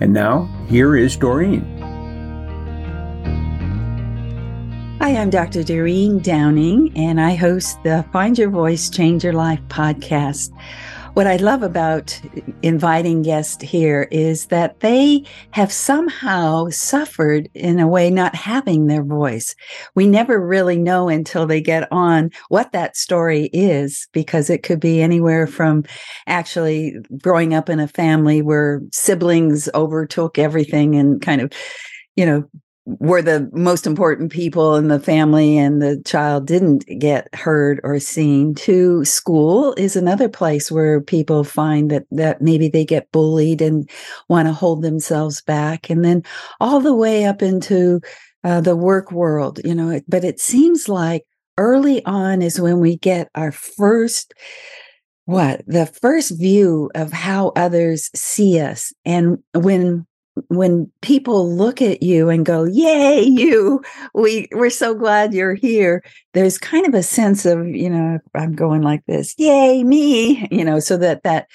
And now, here is Doreen. Hi, I'm Dr. Doreen Downing, and I host the Find Your Voice, Change Your Life podcast. What I love about inviting guests here is that they have somehow suffered in a way not having their voice. We never really know until they get on what that story is, because it could be anywhere from actually growing up in a family where siblings overtook everything and kind of you know were the most important people in the family and the child didn't get heard or seen. To school is another place where people find that that maybe they get bullied and want to hold themselves back. And then all the way up into uh, the work world you know but it seems like early on is when we get our first what? The first view of how others see us. And when when people look at you and go, "Yay, you! We we're so glad you're here." There's kind of a sense of, you know, I'm going like this, "Yay, me!" You know, so that that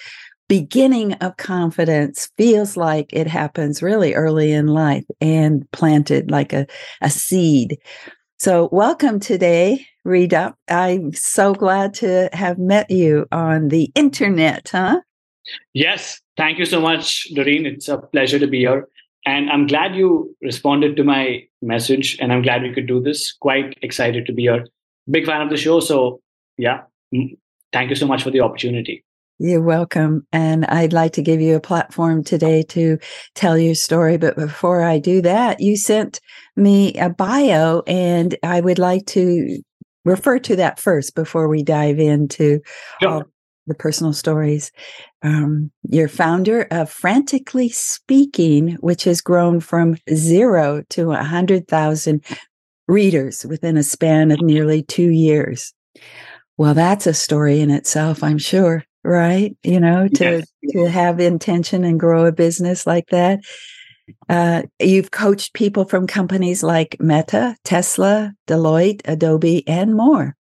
beginning of confidence feels like it happens really early in life and planted like a a seed. So, welcome today, Rita. I'm so glad to have met you on the internet, huh? Yes, thank you so much, Doreen. It's a pleasure to be here. And I'm glad you responded to my message, and I'm glad we could do this. Quite excited to be here. Big fan of the show. So, yeah, thank you so much for the opportunity. You're welcome. And I'd like to give you a platform today to tell your story. But before I do that, you sent me a bio, and I would like to refer to that first before we dive into sure the personal stories. Um, you're founder of Frantically Speaking, which has grown from zero to a 100,000 readers within a span of nearly two years. Well, that's a story in itself, I'm sure, right? You know, to, yes. to have intention and grow a business like that. Uh, you've coached people from companies like Meta, Tesla, Deloitte, Adobe, and more.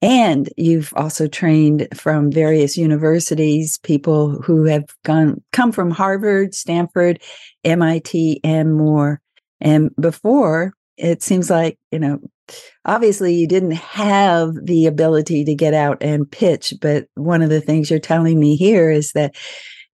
And you've also trained from various universities, people who have gone come from Harvard, Stanford, MIT, and more. And before, it seems like, you know, obviously you didn't have the ability to get out and pitch, but one of the things you're telling me here is that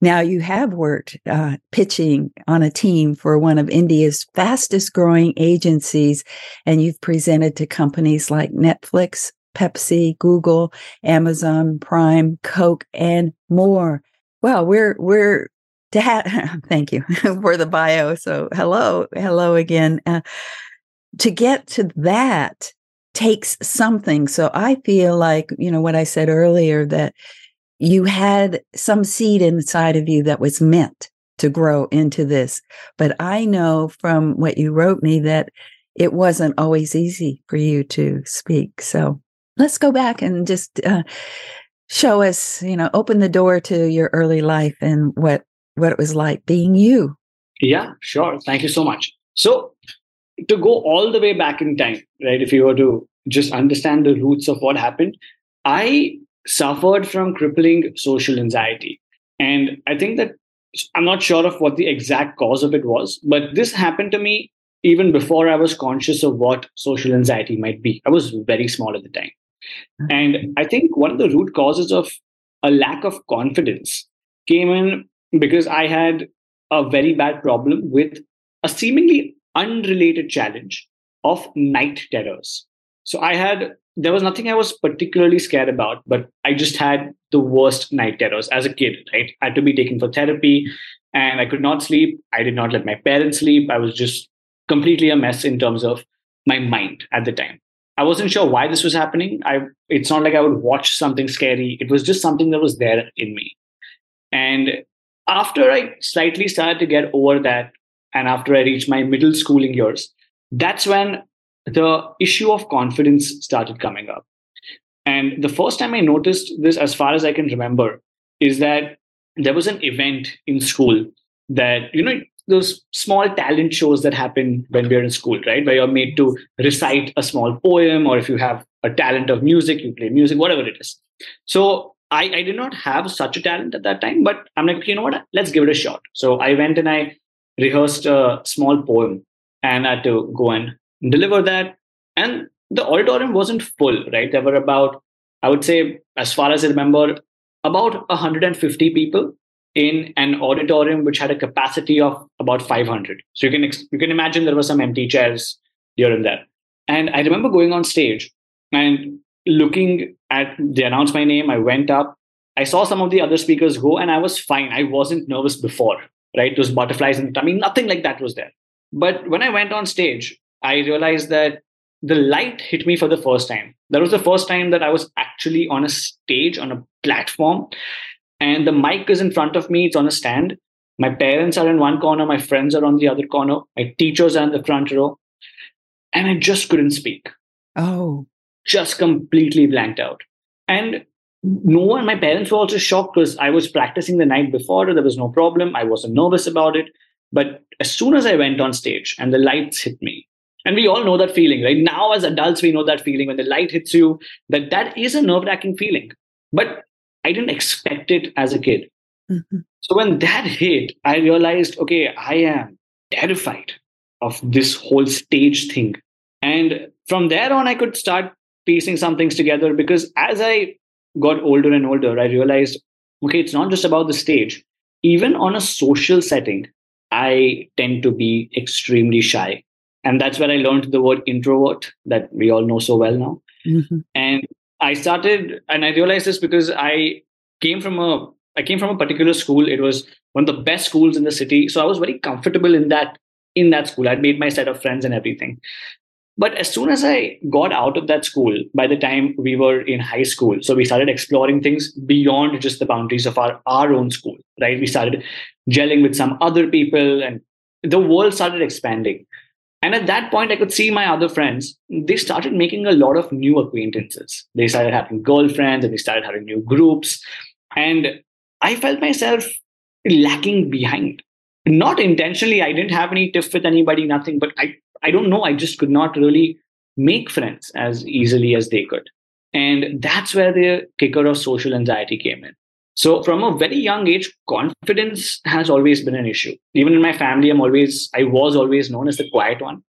now you have worked uh, pitching on a team for one of India's fastest growing agencies, and you've presented to companies like Netflix, Pepsi, Google, Amazon Prime, Coke, and more. Well, we're we're to have, thank you for the bio. So hello, hello again. Uh, to get to that takes something. So I feel like, you know, what I said earlier that you had some seed inside of you that was meant to grow into this. But I know from what you wrote me that it wasn't always easy for you to speak. So let's go back and just uh, show us, you know, open the door to your early life and what what it was like being you. Yeah, sure. Thank you so much. So to go all the way back in time, right? If you were to just understand the roots of what happened, I suffered from crippling social anxiety. And I think that I'm not sure of what the exact cause of it was, but this happened to me even before I was conscious of what social anxiety might be. I was very small at the time. And I think one of the root causes of a lack of confidence came in because I had a very bad problem with a seemingly unrelated challenge of night terrors. So I had, there was nothing I was particularly scared about, but I just had the worst night terrors as a kid, right? I had to be taken for therapy and I could not sleep. I did not let my parents sleep. I was just completely a mess in terms of my mind at the time. I wasn't sure why this was happening. I it's not like I would watch something scary. It was just something that was there in me. And after I slightly started to get over that and after I reached my middle schooling years, that's when the issue of confidence started coming up. And the first time I noticed this, as far as I can remember, is that there was an event in school that, you know, those small talent shows that happen when we're in school, right? Where you're made to recite a small poem, or if you have a talent of music, you play music, whatever it is. So I, I did not have such a talent at that time, but I'm like, you know what? Let's give it a shot. So I went and I rehearsed a small poem and I had to go and deliver that. And the auditorium wasn't full, right? There were about, I would say, as far as I remember, about 150 people in an auditorium which had a capacity of about 500. So you can you can imagine there were some empty chairs here and there. And I remember going on stage and looking at they announced my name. I went up. I saw some of the other speakers go, and I was fine. I wasn't nervous before, right? Those butterflies in the tummy, nothing like that was there. But when I went on stage, I realized that the light hit me for the first time. That was the first time that I was actually on a stage, on a platform, and the mic is in front of me, it's on a stand. My parents are in one corner, my friends are on the other corner, my teachers are in the front row, and I just couldn't speak. Oh. Just completely blanked out. And no one, my parents were also shocked because I was practicing the night before, there was no problem. I wasn't nervous about it. But as soon as I went on stage and the lights hit me, and we all know that feeling, right? Now, as adults, we know that feeling when the light hits you, that that is a nerve wracking feeling. But I didn't expect it as a kid. Mm-hmm. So when that hit, I realized, okay, I am terrified of this whole stage thing. And from there on, I could start piecing some things together because as I got older and older, I realized, okay, it's not just about the stage. Even on a social setting, I tend to be extremely shy. And that's where I learned the word introvert that we all know so well now. Mm-hmm. And I started, and I realized this because I came from a I came from a particular school. It was one of the best schools in the city, so I was very comfortable in that in that school. I'd made my set of friends and everything. But as soon as I got out of that school, by the time we were in high school, so we started exploring things beyond just the boundaries of our, our own school, right? We started gelling with some other people and the world started expanding. And at that point, I could see my other friends, they started making a lot of new acquaintances. They started having girlfriends and they started having new groups. And I felt myself lacking behind. Not intentionally, I didn't have any tiff with anybody, nothing, but I, I don't know, I just could not really make friends as easily as they could. And that's where the kicker of social anxiety came in. So from a very young age, confidence has always been an issue. Even in my family, I'm always, I was always known as the quiet one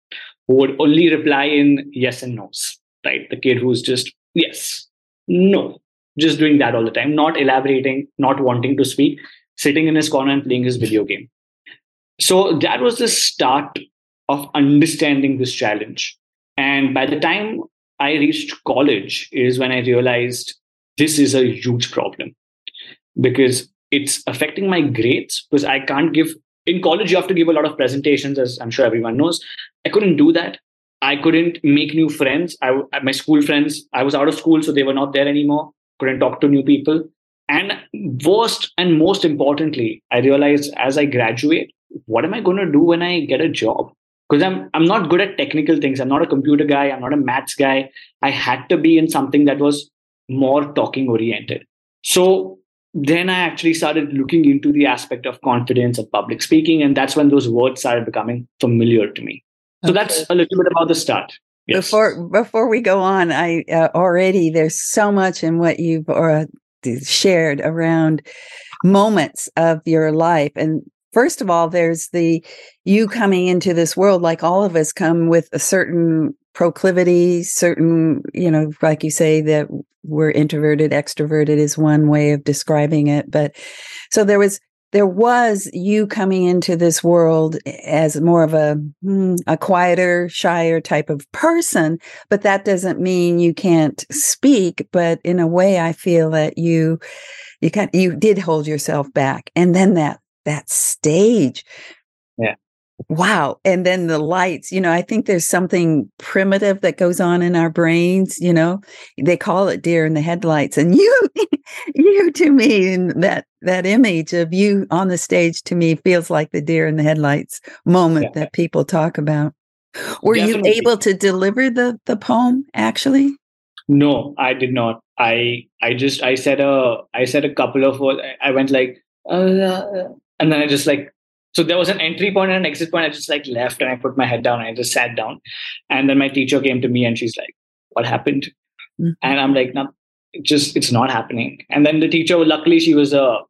who would only reply in yes and no's, right? The kid who's just yes, no, just doing that all the time, not elaborating, not wanting to speak, sitting in his corner and playing his video game. So that was the start of understanding this challenge. And by the time I reached college is when I realized this is a huge problem because it's affecting my grades because I can't give in college you have to give a lot of presentations as I'm sure everyone knows. I couldn't do that. I couldn't make new friends. I my school friends, I was out of school so they were not there anymore. Couldn't talk to new people. And worst and most importantly, I realized as I graduate, what am I going to do when I get a job? Because I'm I'm not good at technical things. I'm not a computer guy. I'm not a maths guy. I had to be in something that was more talking oriented. So then I actually started looking into the aspect of confidence of public speaking, and that's when those words started becoming familiar to me. So okay. that's a little bit about the start. Yes. Before before we go on, I uh, already there's so much in what you've uh, shared around moments of your life, and first of all, there's the you coming into this world like all of us come with a certain proclivity, certain you know, like you say that we're introverted extroverted is one way of describing it but so there was there was you coming into this world as more of a hmm, a quieter shyer type of person but that doesn't mean you can't speak but in a way i feel that you you can you did hold yourself back and then that that stage yeah Wow. And then the lights, you know, I think there's something primitive that goes on in our brains, you know. They call it deer in the headlights. And you you to me that that image of you on the stage to me feels like the deer in the headlights moment yeah. that people talk about. Were Definitely. you able to deliver the the poem actually? No, I did not. I I just I said a I said a couple of words. I went like uh, and then I just like so there was an entry point and an exit point. I just like left and I put my head down and I just sat down. And then my teacher came to me and she's like, "What happened?" Mm-hmm. And I'm like, "No, just it's not happening." And then the teacher, luckily, she was a uh,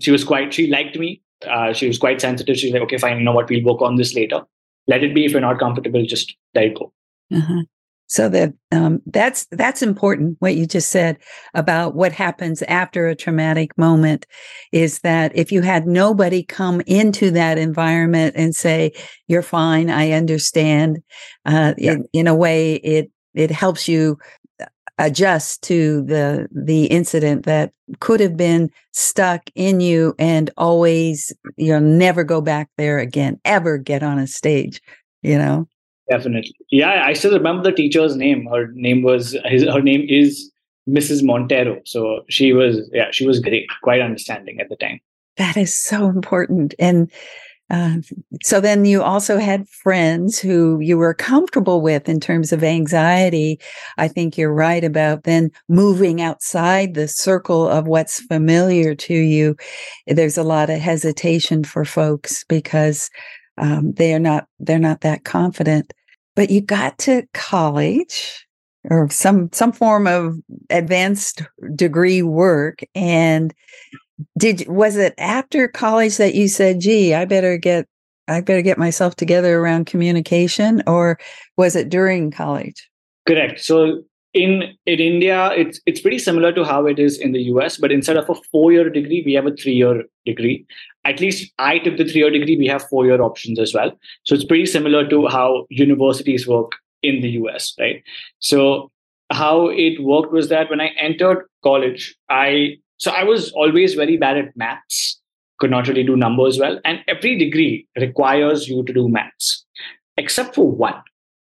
she was quite she liked me. Uh, she was quite sensitive. She's like, "Okay, fine. You know what? We'll work on this later. Let it be. If you're not comfortable, just let it go." Uh-huh. So that um, that's that's important. What you just said about what happens after a traumatic moment is that if you had nobody come into that environment and say you're fine, I understand, uh, yeah. in, in a way it it helps you adjust to the the incident that could have been stuck in you and always you'll never go back there again ever get on a stage you know Definitely. Yeah, I still remember the teacher's name. Her name was his her name is Mrs. Montero. So she was yeah, she was great, quite understanding at the time. That is so important. And uh, so then you also had friends who you were comfortable with in terms of anxiety. I think you're right about then moving outside the circle of what's familiar to you. There's a lot of hesitation for folks because um, they are not they're not that confident but you got to college or some some form of advanced degree work and did was it after college that you said gee i better get i better get myself together around communication or was it during college correct so in in India, it's it's pretty similar to how it is in the US, but instead of a four year degree, we have a three year degree. At least I took the three year degree. We have four year options as well. So it's pretty similar to how universities work in the US, right? So how it worked was that when I entered college, I so I was always very bad at maths, could not really do numbers well, and every degree requires you to do maths, except for one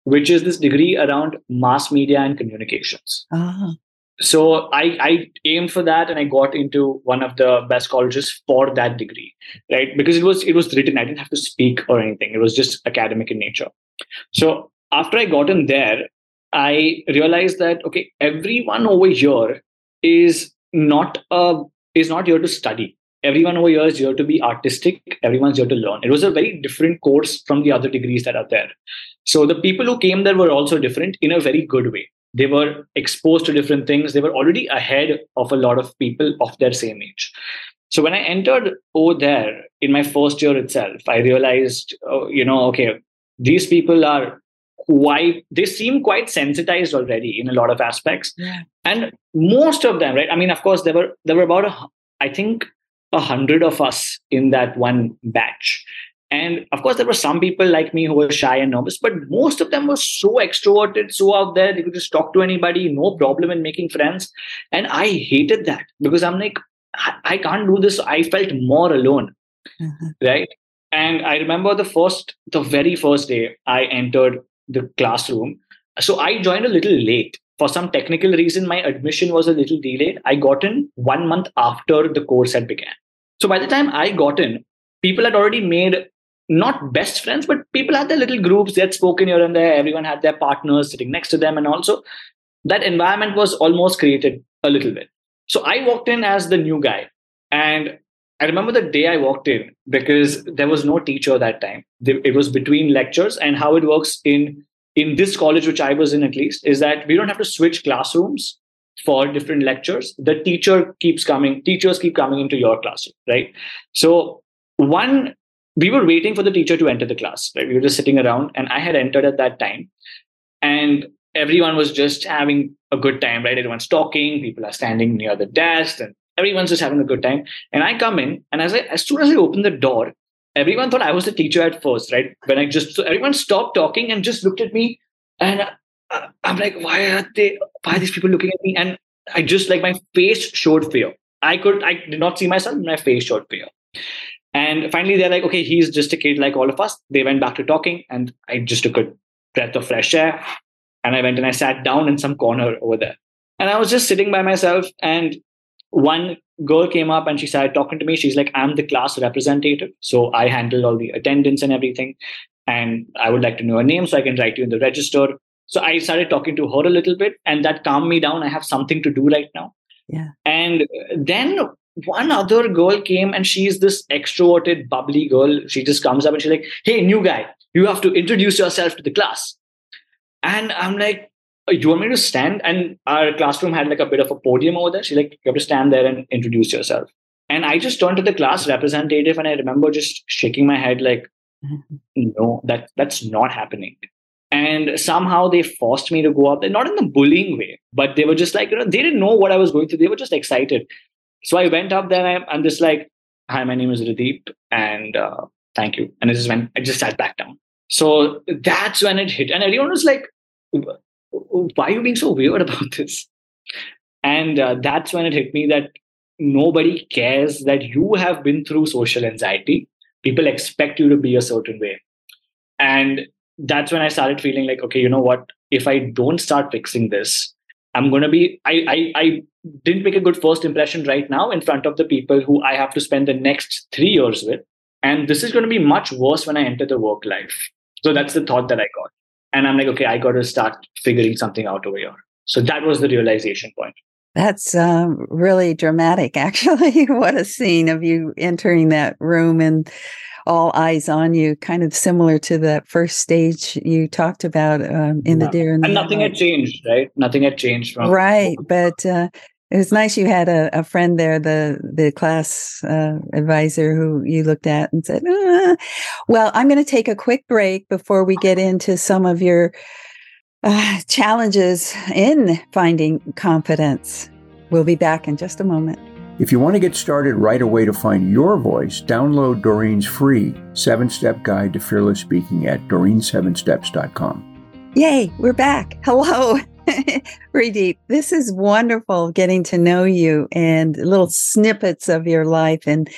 which is this degree around mass media and communications. Uh-huh. So I, I aimed for that and I got into one of the best colleges for that degree, right? Because it was it was written. I didn't have to speak or anything. It was just academic in nature. So after I got in there, I realized that okay, everyone over here is not a is not here to study everyone over here is here to be artistic everyone's here to learn it was a very different course from the other degrees that are there so the people who came there were also different in a very good way they were exposed to different things they were already ahead of a lot of people of their same age so when i entered over there in my first year itself i realized oh, you know okay these people are quite they seem quite sensitized already in a lot of aspects yeah. and most of them right i mean of course there were there were about a, I think a hundred of us in that one batch. And of course, there were some people like me who were shy and nervous, but most of them were so extroverted, so out there. They could just talk to anybody, no problem in making friends. And I hated that because I'm like, I can't do this. I felt more alone. Mm-hmm. Right. And I remember the first, the very first day I entered the classroom. So I joined a little late for some technical reason, my admission was a little delayed. I got in one month after the course had began. So by the time I got in, people had already made not best friends, but people had their little groups. They had spoken here and there. Everyone had their partners sitting next to them. And also, that environment was almost created a little bit. So I walked in as the new guy. And I remember the day I walked in because there was no teacher that time. It was between lectures, and how it works in in this college, which I was in at least, is that we don't have to switch classrooms for different lectures the teacher keeps coming teachers keep coming into your classroom right so one we were waiting for the teacher to enter the class right we were just sitting around and i had entered at that time and everyone was just having a good time right everyone's talking people are standing near the desk and everyone's just having a good time and i come in and as i as soon as i open the door everyone thought i was the teacher at first right when i just so everyone stopped talking and just looked at me and uh, I'm like, why are they? Why are these people looking at me? And I just like my face showed fear. I could, I did not see myself. My face showed fear. And finally, they're like, okay, he's just a kid like all of us. They went back to talking, and I just took a breath of fresh air. And I went and I sat down in some corner over there. And I was just sitting by myself. And one girl came up and she started talking to me. She's like, I'm the class representative. So I handle all the attendance and everything. And I would like to know a name so I can write you in the register. So I started talking to her a little bit, and that calmed me down. I have something to do right now. Yeah. And then one other girl came and she's this extroverted, bubbly girl. She just comes up and she's like, Hey, new guy, you have to introduce yourself to the class. And I'm like, oh, you want me to stand? And our classroom had like a bit of a podium over there. She's like, you have to stand there and introduce yourself. And I just turned to the class representative and I remember just shaking my head like, mm-hmm. no, that that's not happening. And somehow they forced me to go up there, not in the bullying way, but they were just like, you know, they didn't know what I was going through. They were just excited. So I went up there and I'm just like, hi, my name is Rideep and uh, thank you. And I just went, I just sat back down. So that's when it hit. And everyone was like, why are you being so weird about this? And uh, that's when it hit me that nobody cares that you have been through social anxiety. People expect you to be a certain way. And that's when I started feeling like, okay, you know what? If I don't start fixing this, I'm going to be, I, I, I didn't make a good first impression right now in front of the people who I have to spend the next three years with. And this is going to be much worse when I enter the work life. So that's the thought that I got. And I'm like, okay, I got to start figuring something out over here. So that was the realization point. That's um, really dramatic, actually. what a scene of you entering that room and all eyes on you, kind of similar to that first stage you talked about um, in yeah. the Deer and, and nothing had changed, right? Nothing had changed from right, but uh, it was nice you had a, a friend there, the the class uh, advisor who you looked at and said, ah. "Well, I'm going to take a quick break before we get into some of your uh, challenges in finding confidence." We'll be back in just a moment. If you want to get started right away to find your voice, download Doreen's free seven step guide to fearless speaking at doreen7steps.com. Yay, we're back. Hello. Rideep, this is wonderful getting to know you and little snippets of your life. And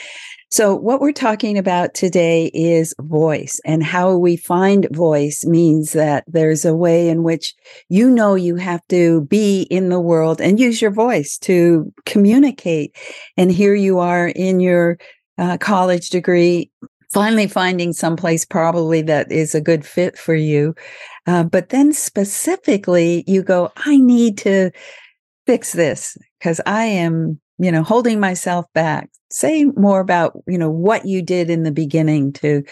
so, what we're talking about today is voice, and how we find voice means that there's a way in which you know you have to be in the world and use your voice to communicate. And here you are in your uh, college degree finally finding someplace probably that is a good fit for you. Uh, but then specifically, you go, I need to fix this because I am, you know, holding myself back. Say more about, you know, what you did in the beginning to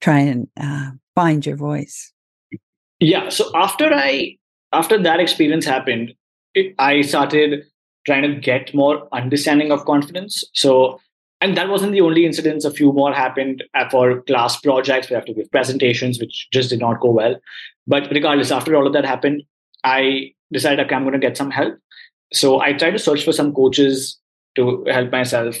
try and uh, find your voice. Yeah. So after I, after that experience happened, it, I started trying to get more understanding of confidence. So and that wasn't the only incidents. A few more happened for class projects. We have to give presentations, which just did not go well. But regardless, after all of that happened, I decided, okay, I'm going to get some help. So I tried to search for some coaches to help myself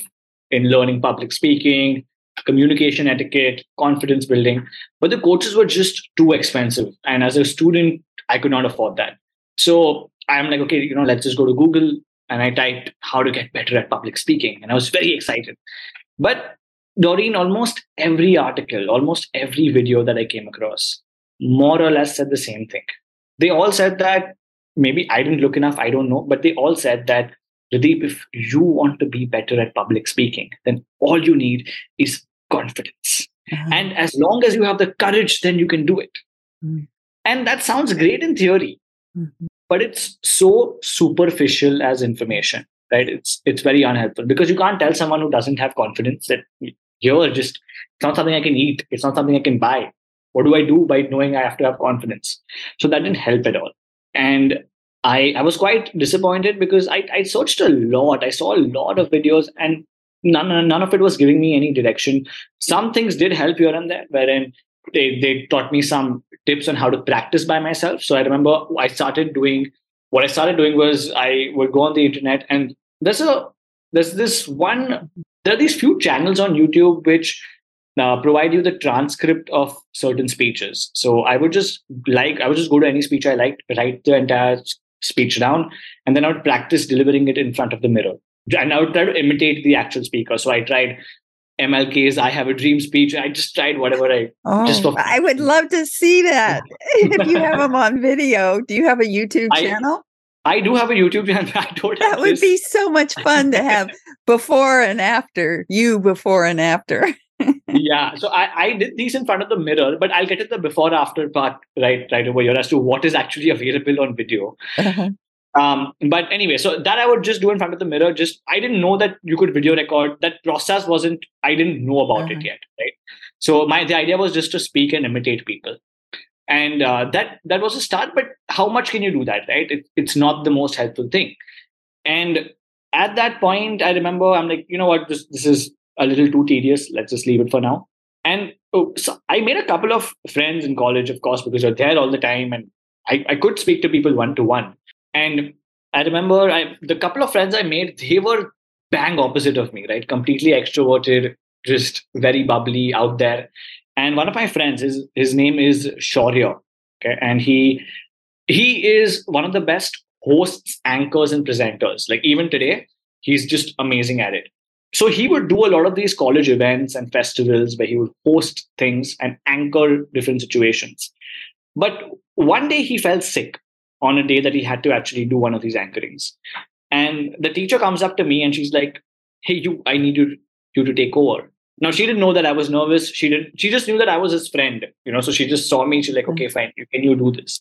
in learning public speaking, communication etiquette, confidence building. But the coaches were just too expensive. And as a student, I could not afford that. So I'm like, okay, you know, let's just go to Google, and I typed how to get better at public speaking. And I was very excited. But Doreen, almost every article, almost every video that I came across, more or less said the same thing. They all said that maybe I didn't look enough, I don't know, but they all said that Rideep, if you want to be better at public speaking, then all you need is confidence. And as long as you have the courage, then you can do it. Mm-hmm. And that sounds great in theory. Mm-hmm but it's so superficial as information right it's it's very unhelpful because you can't tell someone who doesn't have confidence that you're just it's not something i can eat it's not something i can buy what do i do by knowing i have to have confidence so that didn't help at all and i i was quite disappointed because i i searched a lot i saw a lot of videos and none none of it was giving me any direction some things did help here and there wherein they, they taught me some tips on how to practice by myself. So I remember I started doing what I started doing was I would go on the internet and there's a there's this one there are these few channels on YouTube which uh, provide you the transcript of certain speeches. So I would just like I would just go to any speech I liked, write the entire speech down, and then I would practice delivering it in front of the mirror. And I would try to imitate the actual speaker. So I tried MLK's "I Have a Dream" speech. I just tried whatever I. Oh, just for, I would love to see that. if you have them on video, do you have a YouTube I- channel? I do have a YouTube channel. I don't That would this. be so much fun to have before and after. You before and after. yeah. So I, I did these in front of the mirror, but I'll get to the before after part right right over here as to what is actually available on video. Uh-huh. Um, but anyway, so that I would just do in front of the mirror. Just I didn't know that you could video record. That process wasn't. I didn't know about Uh-huh. it yet, right? So my the idea was just to speak and imitate people, and uh, that that was a start. But how much can you do that, right? It, it's not the most helpful thing. And at that point, I remember I'm like, you know what, this this is a little too tedious. Let's just leave it for now. And oh, so I made a couple of friends in college, of course, because you're there all the time, and I, I could speak to people one to one. And I remember I, the couple of friends I made, they were bang opposite of me, right? Completely extroverted, just very bubbly out there. And one of my friends, his his name is Shaurya, okay, and he he is one of the best hosts, anchors, and presenters. Like even today, he's just amazing at it. So he would do a lot of these college events and festivals where he would host things and anchor different situations. But one day he fell sick on a day that he had to actually do one of these anchorings. And the teacher comes up to me and she's like, Hey, you, I need you, you to take over. Now she didn't know that I was nervous. She didn't, she just knew that I was his friend, you know, so she just saw me. She's like, okay, fine. You, can you do this?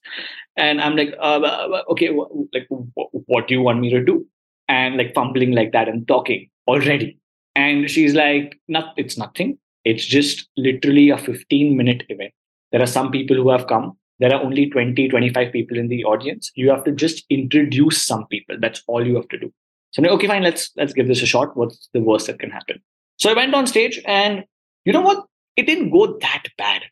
And I'm like, uh, uh, okay, wh- like, wh- what do you want me to do? And like fumbling like that and talking already. And she's like, not, it's nothing. It's just literally a 15 minute event. There are some people who have come. There are only 20, 25 people in the audience. You have to just introduce some people. That's all you have to do. So I'm like, okay, fine, let's let's give this a shot. What's the worst that can happen? So I went on stage and you know what? It didn't go that bad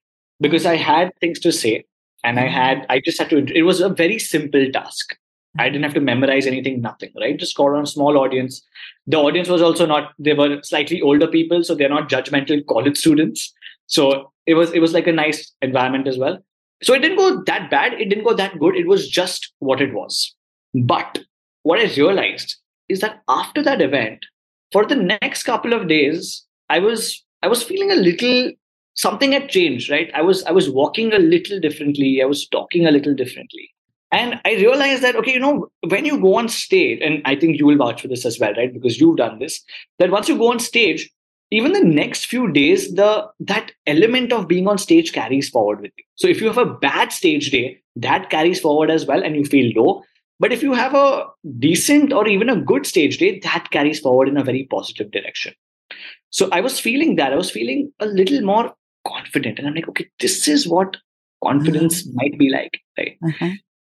because I had things to say and I mm. had I just had to it was a very simple task. I didn't have to memorize anything, nothing, right? Just got on a small audience. The audience was also not, they were slightly older people, so they're not judgmental college students. So it was it was like a nice environment as well. So it didn't go that bad. It didn't go that good. It was just what it was. But what I realized is that after that event, for the next couple of days, I was I was feeling a little something had changed, right? I was I was walking a little differently. I was talking a little differently. And I realized that, okay, you know, when you go on stage, and I think you will vouch for this as well, right? Because you've done this, that once you go on stage, even the next few days, the that element of being on stage carries forward with you. So if you have a bad stage day, that carries forward as well, and you feel low. But if you have a decent or even a good stage day, that carries forward in a very positive direction. So I was feeling that. I was feeling a little more confident. And I'm like, okay, this is what confidence might be like. Right. Uh-huh.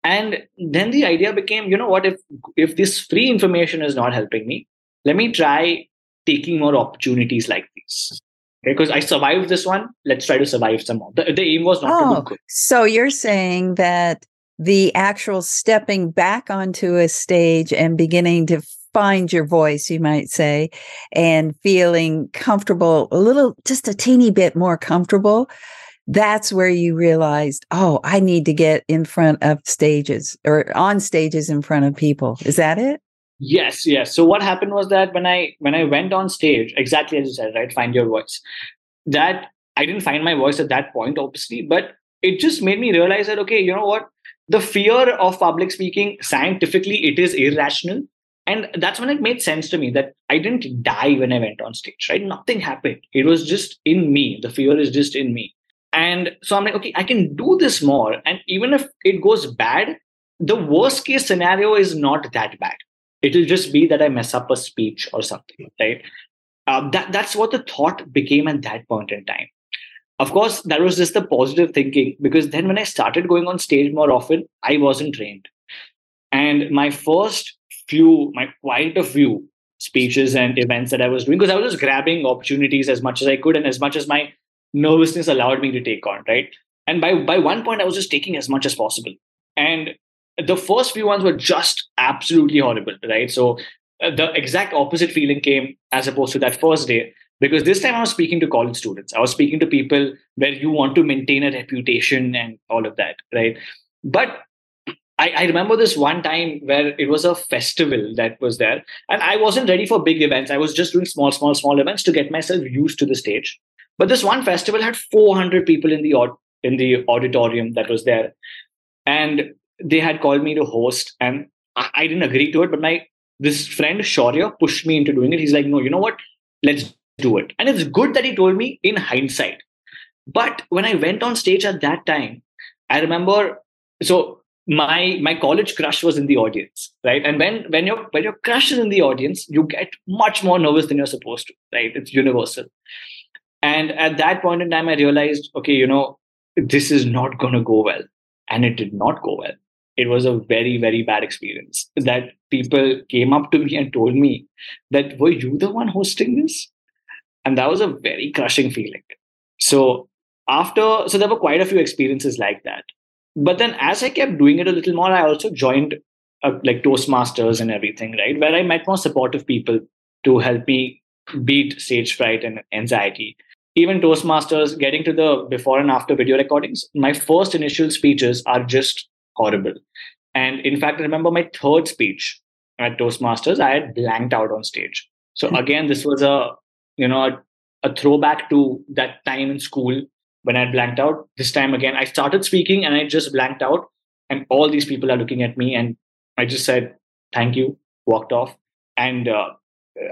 And then the idea became, you know what, if if this free information is not helping me, let me try taking more opportunities like these. Okay, because I survived this one, let's try to survive some more. The, the aim was not to Oh, do good. so you're saying that the actual stepping back onto a stage and beginning to find your voice, you might say, and feeling comfortable, a little, just a teeny bit more comfortable, that's where you realized, oh, I need to get in front of stages or on stages in front of people. Is that it? Yes, yes. So what happened was that when I when I went on stage, exactly as you said, right, find your voice. That I didn't find my voice at that point, obviously, but it just made me realize that okay, you know what? The fear of public speaking, scientifically, it is irrational. And that's when it made sense to me that I didn't die when I went on stage, right? Nothing happened. It was just in me. The fear is just in me. And so I'm like, okay, I can do this more. And even if it goes bad, the worst case scenario is not that bad it'll just be that I mess up a speech or something, right? Uh, that that's what the thought became at that point in time. Of course, that was just the positive thinking because then when I started going on stage more often, I wasn't trained, and my first few, my quite a few speeches and events that I was doing because I was just grabbing opportunities as much as I could and as much as my nervousness allowed me to take on, right? And by by one point, I was just taking as much as possible, and the first few ones were just absolutely horrible, right? So uh, the exact opposite feeling came as opposed to that first day because this time I was speaking to college students. I was speaking to people where you want to maintain a reputation and all of that, right? But I, I, remember this one time where it was a festival that was there, and I wasn't ready for big events. I was just doing small, small, small events to get myself used to the stage. But this one festival had 400 people in the in the auditorium that was there, and they had called me to host, and I, I didn't agree to it. But my this friend Shaurya pushed me into doing it. He's like, "No, you know what? Let's do it." And it's good that he told me in hindsight. But when I went on stage at that time, I remember so my my college crush was in the audience right and when when your when your crush is in the audience you get much more nervous than you're supposed to right it's universal and at that point in time i realized okay you know this is not going to go well. And it did not go well. It was a very very bad experience that people came up to me and told me that were you the one hosting this? And that was a very crushing feeling. So after so there were quite a few experiences like that. But then as I kept doing it a little more, I also joined uh, like Toastmasters and everything, right? Where I met more supportive people to help me beat stage fright and anxiety. Even Toastmasters, getting to the before and after video recordings, my first initial speeches are just horrible. And in fact, I remember my third speech at Toastmasters, I had blanked out on stage. So hmm. again, this was a you know a, a throwback to that time in school when I blanked out. This time again, I started speaking and I just blanked out. And all these people are looking at me. And I just said, thank you, walked off. And uh,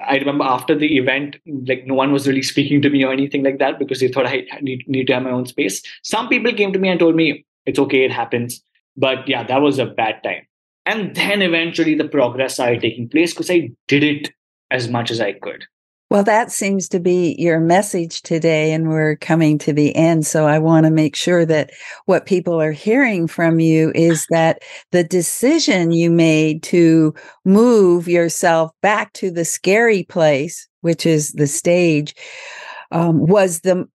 I remember after the event, like no one was really speaking to me or anything like that because they thought I need, need to have my own space. Some people came to me and told me, it's okay, it happens. But yeah, that was a bad time. And then eventually the progress started taking place because I did it as much as I could. Well, that seems to be your message today, and we're coming to the end. So I want to make sure that what people are hearing from you is that the decision you made to move yourself back to the scary place, which is the stage, um, was the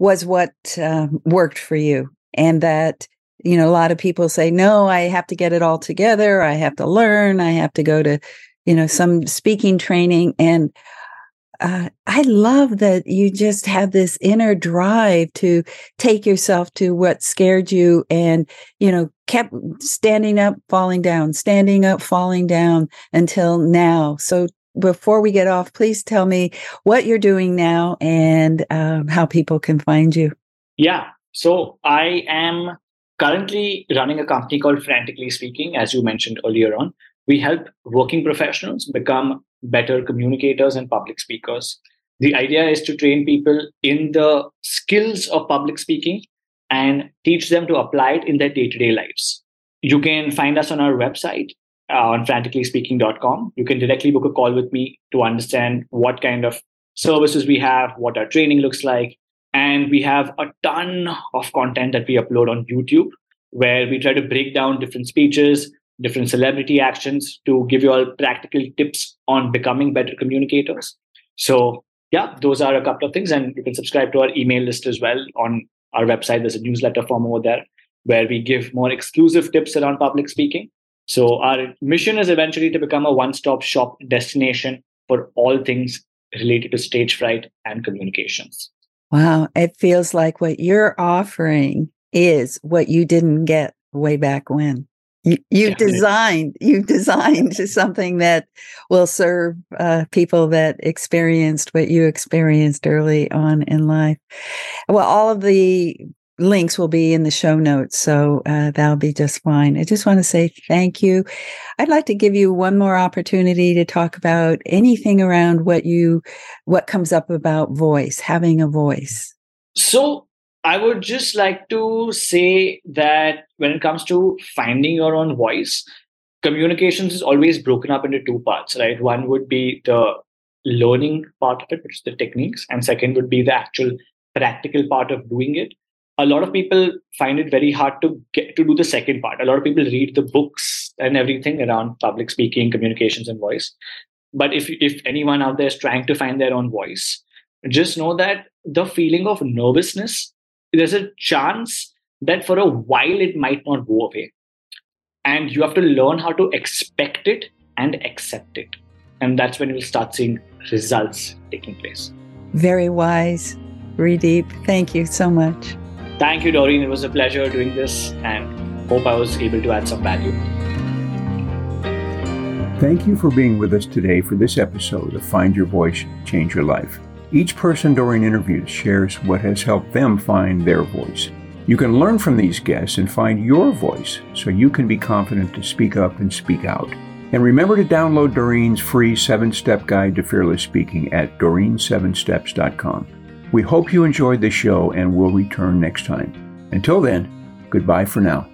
was what uh, worked for you, and that you know a lot of people say, "No, I have to get it all together. I have to learn. I have to go to." you know some speaking training and uh, I love that you just have this inner drive to take yourself to what scared you and, you know, kept standing up, falling down, standing up, falling down until now. So before we get off, please tell me what you're doing now and um, how people can find you. Yeah. So I am currently running a company called Frantically Speaking, as you mentioned earlier on. We help working professionals become better communicators and public speakers. The idea is to train people in the skills of public speaking and teach them to apply it in their day to day lives. You can find us on our website uh, on franticallyspeaking.com. You can directly book a call with me to understand what kind of services we have, what our training looks like. And we have a ton of content that we upload on YouTube where we try to break down different speeches, different celebrity actions to give you all practical tips on becoming better communicators. So, yeah, those are a couple of things. And you can subscribe to our email list as well on our website. There's a newsletter form over there where we give more exclusive tips around public speaking. So, our mission is eventually to become a one stop shop destination for all things related to stage fright and communications. Wow. It feels like what you're offering is what you didn't get way back when. You, you've designed you've designed something that will serve uh, people that experienced what you experienced early on in life. Well, all of the links will be in the show notes, so uh, that'll be just fine. I just want to say thank you. I'd like to give you one more opportunity to talk about anything around what you what comes up about voice, having a voice. So I would just like to say that when it comes to finding your own voice, communications is always broken up into two parts, right? One would be the learning part of it, which is the techniques, and second would be the actual practical part of doing it. A lot of people find it very hard to get to do the second part. A lot of people read the books and everything around public speaking, communications, and voice. But if if anyone out there is trying to find their own voice, just know that the feeling of nervousness there's a chance that for a while it might not go away. And you have to learn how to expect it and accept it. And that's when you'll start seeing results taking place. Very wise, Rideep. Thank you so much. Thank you, Doreen. It was a pleasure doing this and hope I was able to add some value. Thank you for being with us today for this episode of Find Your Voice, Change Your Life. Each person during interviews shares what has helped them find their voice. You can learn from these guests and find your voice so you can be confident to speak up and speak out. And remember to download Doreen's free seven step guide to fearless speaking at doreen7steps.com. We hope you enjoyed the show and we'll return next time. Until then, goodbye for now.